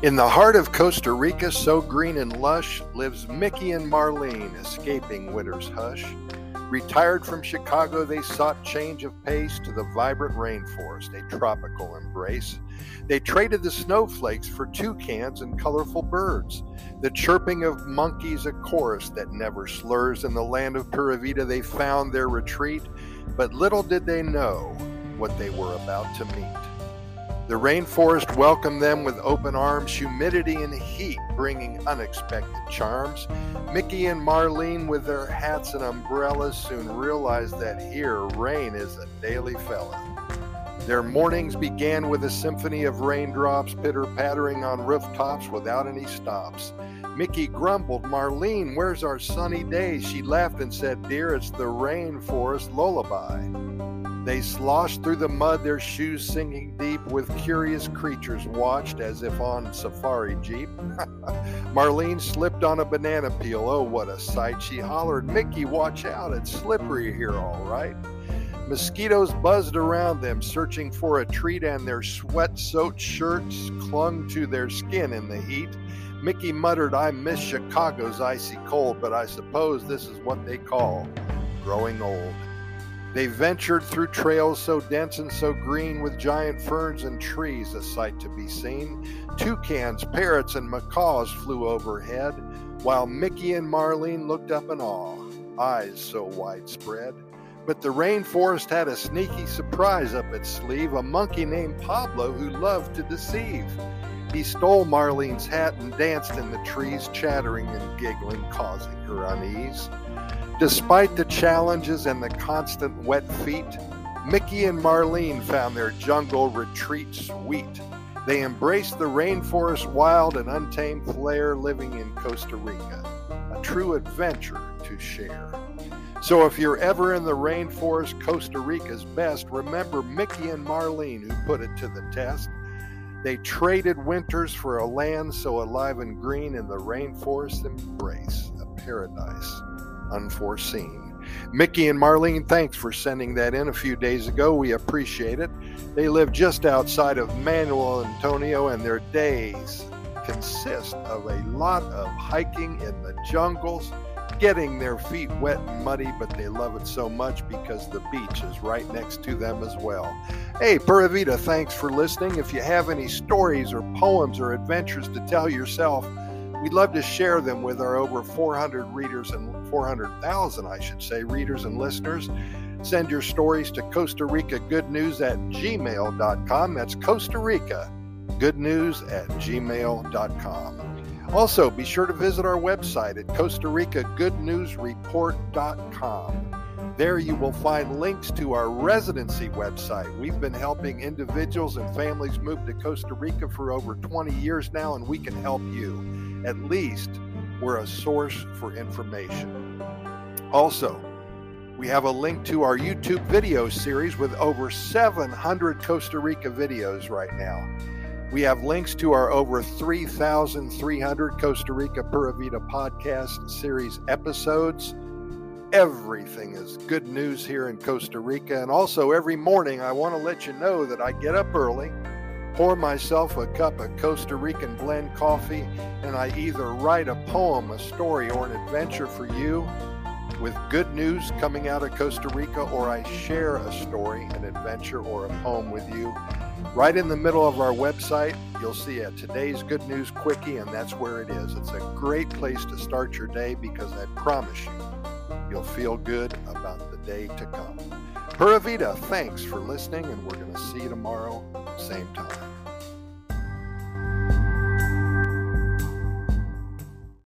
In the heart of Costa Rica, so green and lush, lives Mickey and Marlene, escaping winter's hush. Retired from Chicago, they sought change of pace to the vibrant rainforest, a tropical embrace. They traded the snowflakes for toucans and colorful birds. The chirping of monkeys, a chorus that never slurs. In the land of Pura Vida, they found their retreat, but little did they know what they were about to meet. The rainforest welcomed them with open arms, humidity and heat bringing unexpected charms. Mickey and Marlene, with their hats and umbrellas, soon realized that here rain is a daily fella. Their mornings began with a symphony of raindrops pitter pattering on rooftops without any stops. Mickey grumbled, Marlene, where's our sunny day? She laughed and said, Dear, it's the rainforest lullaby. They sloshed through the mud, their shoes sinking deep, with curious creatures watched as if on safari jeep. Marlene slipped on a banana peel. Oh, what a sight! She hollered, Mickey, watch out, it's slippery here, all right. Mosquitoes buzzed around them, searching for a treat, and their sweat soaked shirts clung to their skin in the heat. Mickey muttered, I miss Chicago's icy cold, but I suppose this is what they call growing old. They ventured through trails so dense and so green with giant ferns and trees, a sight to be seen. Toucans, parrots, and macaws flew overhead, while Mickey and Marlene looked up in awe, eyes so widespread. But the rainforest had a sneaky surprise up its sleeve a monkey named Pablo who loved to deceive. He stole Marlene's hat and danced in the trees, chattering and giggling, causing her unease. Despite the challenges and the constant wet feet, Mickey and Marlene found their jungle retreat sweet. They embraced the rainforest wild and untamed flair living in Costa Rica, a true adventure to share. So if you're ever in the rainforest, Costa Rica's best, remember Mickey and Marlene who put it to the test. They traded winters for a land so alive and green in the rainforest embrace, a paradise unforeseen. Mickey and Marlene, thanks for sending that in a few days ago. We appreciate it. They live just outside of Manuel Antonio, and their days consist of a lot of hiking in the jungles, getting their feet wet and muddy, but they love it so much because the beach is right next to them as well. Hey, Pura Vida, thanks for listening. If you have any stories or poems or adventures to tell yourself, We'd love to share them with our over 400 readers and 400,000, I should say, readers and listeners. Send your stories to Costa Rica Good News at gmail.com. That's Costa Rica Good News at gmail.com. Also, be sure to visit our website at Costa Rica Good News Report.com. There you will find links to our residency website. We've been helping individuals and families move to Costa Rica for over 20 years now, and we can help you. At least we're a source for information. Also, we have a link to our YouTube video series with over 700 Costa Rica videos right now. We have links to our over 3,300 Costa Rica Pura Vida podcast series episodes. Everything is good news here in Costa Rica. And also, every morning, I want to let you know that I get up early pour myself a cup of Costa Rican blend coffee, and I either write a poem, a story, or an adventure for you with good news coming out of Costa Rica, or I share a story, an adventure, or a poem with you. Right in the middle of our website, you'll see a today's good news quickie, and that's where it is. It's a great place to start your day because I promise you, you'll feel good about the day to come. Pura Vida, thanks for listening, and we're going to see you tomorrow, same time.